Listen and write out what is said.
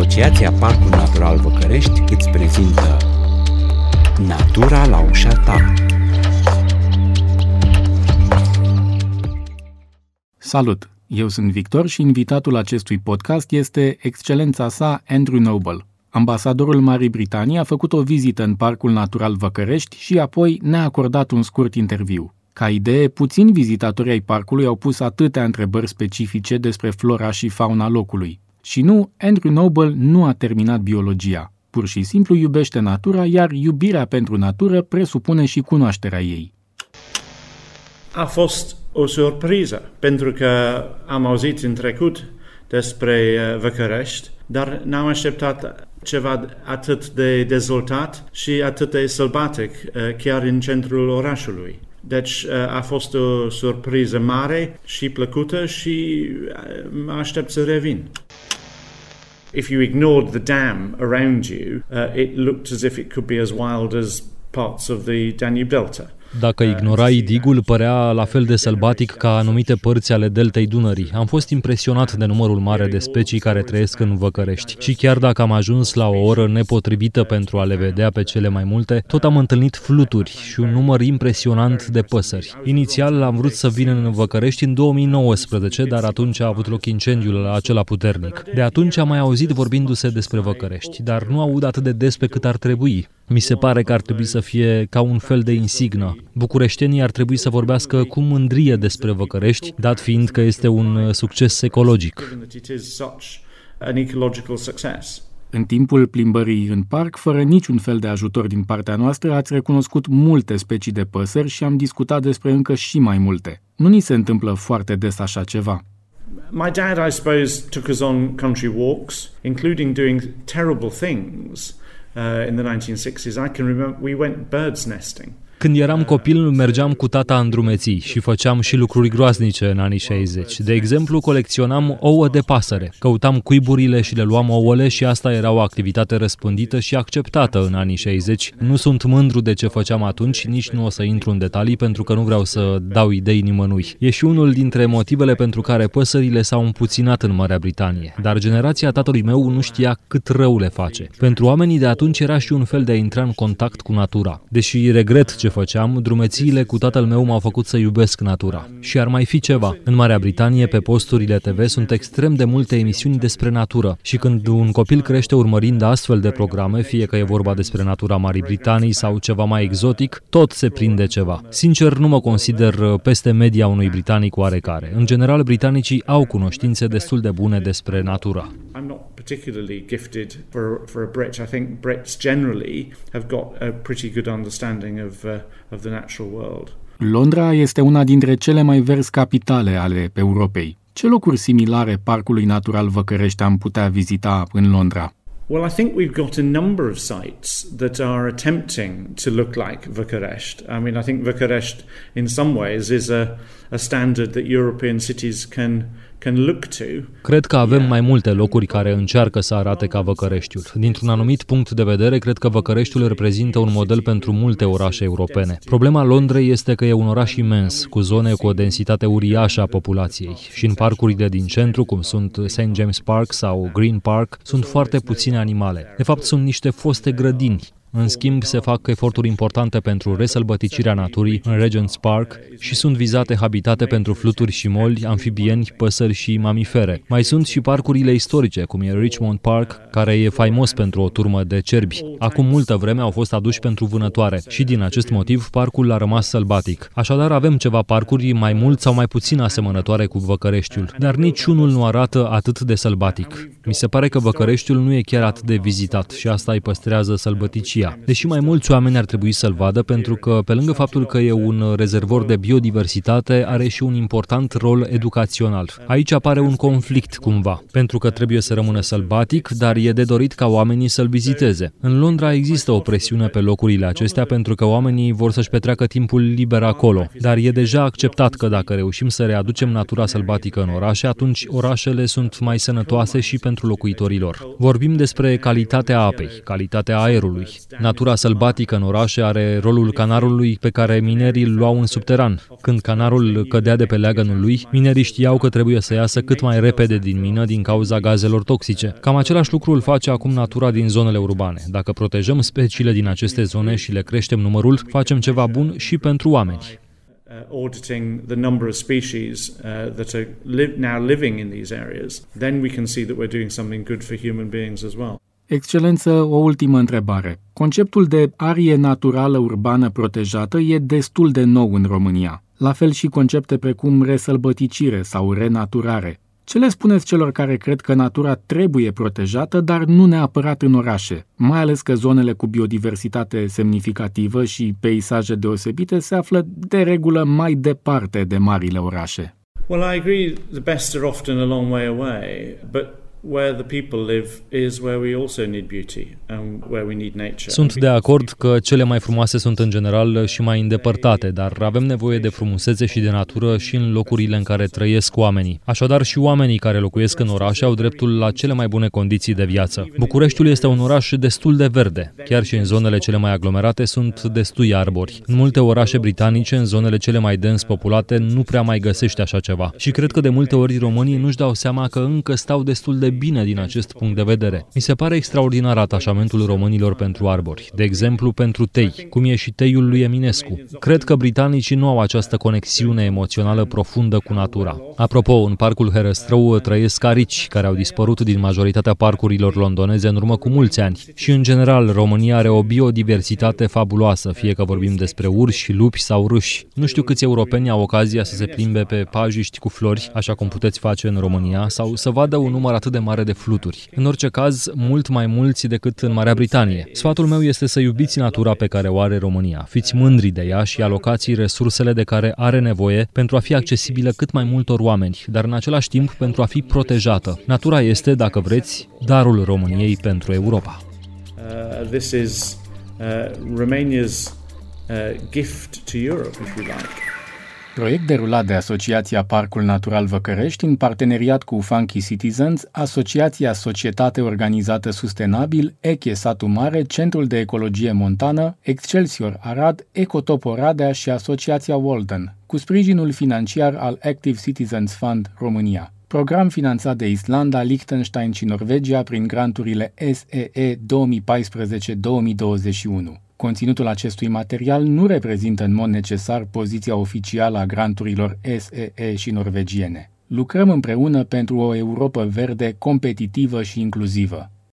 Asociația Parcul Natural Văcărești îți prezintă Natura la ușa ta. Salut! Eu sunt Victor și invitatul acestui podcast este excelența sa Andrew Noble. Ambasadorul Marii Britanii a făcut o vizită în Parcul Natural Văcărești și apoi ne-a acordat un scurt interviu. Ca idee, puțini vizitatori ai parcului au pus atâtea întrebări specifice despre flora și fauna locului. Și nu, Andrew Noble nu a terminat biologia. Pur și simplu iubește natura, iar iubirea pentru natură presupune și cunoașterea ei. A fost o surpriză, pentru că am auzit în trecut despre uh, Văcărești, dar n-am așteptat ceva atât de dezvoltat și atât de sălbatic uh, chiar în centrul orașului. Deci uh, a fost o surpriză mare și plăcută și mă aștept să revin. If you ignored the dam around you, uh, it looked as if it could be as wild as parts of the Danube Delta. Dacă ignorai digul, părea la fel de sălbatic ca anumite părți ale deltei Dunării. Am fost impresionat de numărul mare de specii care trăiesc în Văcărești. Și chiar dacă am ajuns la o oră nepotrivită pentru a le vedea pe cele mai multe, tot am întâlnit fluturi și un număr impresionant de păsări. Inițial am vrut să vin în Văcărești în 2019, dar atunci a avut loc incendiul acela puternic. De atunci am mai auzit vorbindu-se despre Văcărești, dar nu aud atât de des pe cât ar trebui. Mi se pare că ar trebui să fie ca un fel de insignă. Bucureștenii ar trebui să vorbească cu mândrie despre Văcărești, dat fiind că este un uh, succes ecologic. În timpul plimbării în parc, fără niciun fel de ajutor din partea noastră, ați recunoscut multe specii de păsări și am discutat despre încă și mai multe. Nu ni se întâmplă foarte des așa ceva. My dad, I suppose, took us on country walks, including doing terrible things uh, in the 1960s. I can remember we went birds nesting. Când eram copil, mergeam cu tata în drumeții și făceam și lucruri groaznice în anii 60. De exemplu, colecționam ouă de pasăre. Căutam cuiburile și le luam ouăle și asta era o activitate răspândită și acceptată în anii 60. Nu sunt mândru de ce făceam atunci, nici nu o să intru în detalii pentru că nu vreau să dau idei nimănui. E și unul dintre motivele pentru care păsările s-au împuținat în Marea Britanie. Dar generația tatălui meu nu știa cât rău le face. Pentru oamenii de atunci era și un fel de a intra în contact cu natura. Deși regret ce făceam, drumețiile cu tatăl meu m-au făcut să iubesc natura. Și ar mai fi ceva. În Marea Britanie, pe posturile TV, sunt extrem de multe emisiuni despre natură. Și când un copil crește urmărind astfel de programe, fie că e vorba despre natura Marii Britanii sau ceva mai exotic, tot se prinde ceva. Sincer, nu mă consider uh, peste media unui britanic oarecare. În general, britanicii au cunoștințe destul de bune despre natură. Particularly gifted for, for a Brit. I think Brits generally have got a pretty good understanding of, uh, of the natural world. Londra este una dintre cele mai verzi capitale ale Europei. Ce locuri similare Parcului Natural Văcărești am putea vizita în Londra? Well, I think we've got a number of sites that are attempting to look like Bucharest. I mean, I think Bucharest, in some ways, is a, a standard that European cities can Cred că avem mai multe locuri care încearcă să arate ca Văcăreștiul. Dintr-un anumit punct de vedere, cred că Văcăreștiul reprezintă un model pentru multe orașe europene. Problema Londrei este că e un oraș imens, cu zone cu o densitate uriașă a populației. Și în parcurile din centru, cum sunt St. James Park sau Green Park, sunt foarte puține animale. De fapt, sunt niște foste grădini în schimb, se fac eforturi importante pentru resălbăticirea naturii în Regent's Park și sunt vizate habitate pentru fluturi și moli, amfibieni, păsări și mamifere. Mai sunt și parcurile istorice, cum e Richmond Park, care e faimos pentru o turmă de cerbi. Acum multă vreme au fost aduși pentru vânătoare și din acest motiv parcul a rămas sălbatic. Așadar avem ceva parcuri mai mult sau mai puțin asemănătoare cu Văcăreștiul, dar niciunul nu arată atât de sălbatic. Mi se pare că Văcăreștiul nu e chiar atât de vizitat și asta îi păstrează sălbăticia Rusia. Deși mai mulți oameni ar trebui să-l vadă pentru că, pe lângă faptul că e un rezervor de biodiversitate, are și un important rol educațional. Aici apare un conflict cumva, pentru că trebuie să rămână sălbatic, dar e de dorit ca oamenii să-l viziteze. În Londra există o presiune pe locurile acestea pentru că oamenii vor să-și petreacă timpul liber acolo, dar e deja acceptat că dacă reușim să readucem natura sălbatică în orașe, atunci orașele sunt mai sănătoase și pentru locuitorilor. Vorbim despre calitatea apei, calitatea aerului, Natura sălbatică în orașe are rolul canarului pe care minerii îl luau în subteran. Când canarul cădea de pe leagănul lui, minerii știau că trebuie să iasă cât mai repede din mină din cauza gazelor toxice. Cam același lucru îl face acum natura din zonele urbane. Dacă protejăm speciile din aceste zone și le creștem numărul, facem ceva bun și pentru oameni. Uh, auditing the number of species uh, that are li- now living in these areas, then we can see that we're doing something good for human beings as well. Excelență, o ultimă întrebare. Conceptul de arie naturală urbană protejată e destul de nou în România. La fel și concepte precum resălbăticire sau renaturare. Ce le spuneți celor care cred că natura trebuie protejată, dar nu neapărat în orașe, mai ales că zonele cu biodiversitate semnificativă și peisaje deosebite se află de regulă mai departe de marile orașe? Well, I agree the best are often a long way away, but where the people live is where we also need beauty and where we need nature. Sunt de acord că cele mai frumoase sunt în general și mai îndepărtate, dar avem nevoie de frumusețe și de natură și în locurile în care trăiesc oamenii. Așadar și oamenii care locuiesc în orașe au dreptul la cele mai bune condiții de viață. Bucureștiul este un oraș destul de verde. Chiar și în zonele cele mai aglomerate sunt destui arbori. În multe orașe britanice, în zonele cele mai dens populate, nu prea mai găsești așa ceva. Și cred că de multe ori românii nu-și dau seama că încă stau destul de bine din acest punct de vedere. Mi se pare extraordinar atașamentul românilor pentru arbori, de exemplu pentru tei, cum e și teiul lui Eminescu. Cred că britanicii nu au această conexiune emoțională profundă cu natura. Apropo, în parcul Herăstrău trăiesc arici care au dispărut din majoritatea parcurilor londoneze în urmă cu mulți ani. Și în general, România are o biodiversitate fabuloasă, fie că vorbim despre urși, lupi sau râși. Nu știu câți europeni au ocazia să se plimbe pe pajiști cu flori, așa cum puteți face în România, sau să vadă un număr atât de mare de fluturi. În orice caz, mult mai mulți decât în Marea Britanie. Sfatul meu este să iubiți natura pe care o are România. Fiți mândri de ea și alocați resursele de care are nevoie pentru a fi accesibilă cât mai multor oameni, dar în același timp pentru a fi protejată. Natura este, dacă vreți, darul României pentru Europa. Uh, this is uh, Romania's uh, gift to Europe, if you like. Proiect derulat de Asociația Parcul Natural Văcărești în parteneriat cu Funky Citizens, Asociația Societate Organizată Sustenabil, Eche Satu Mare, Centrul de Ecologie Montană, Excelsior Arad, Ecotop Oradea și Asociația Walden, cu sprijinul financiar al Active Citizens Fund România. Program finanțat de Islanda, Liechtenstein și Norvegia prin granturile SEE 2014-2021. Conținutul acestui material nu reprezintă în mod necesar poziția oficială a granturilor SEE și norvegiene. Lucrăm împreună pentru o Europa verde, competitivă și inclusivă.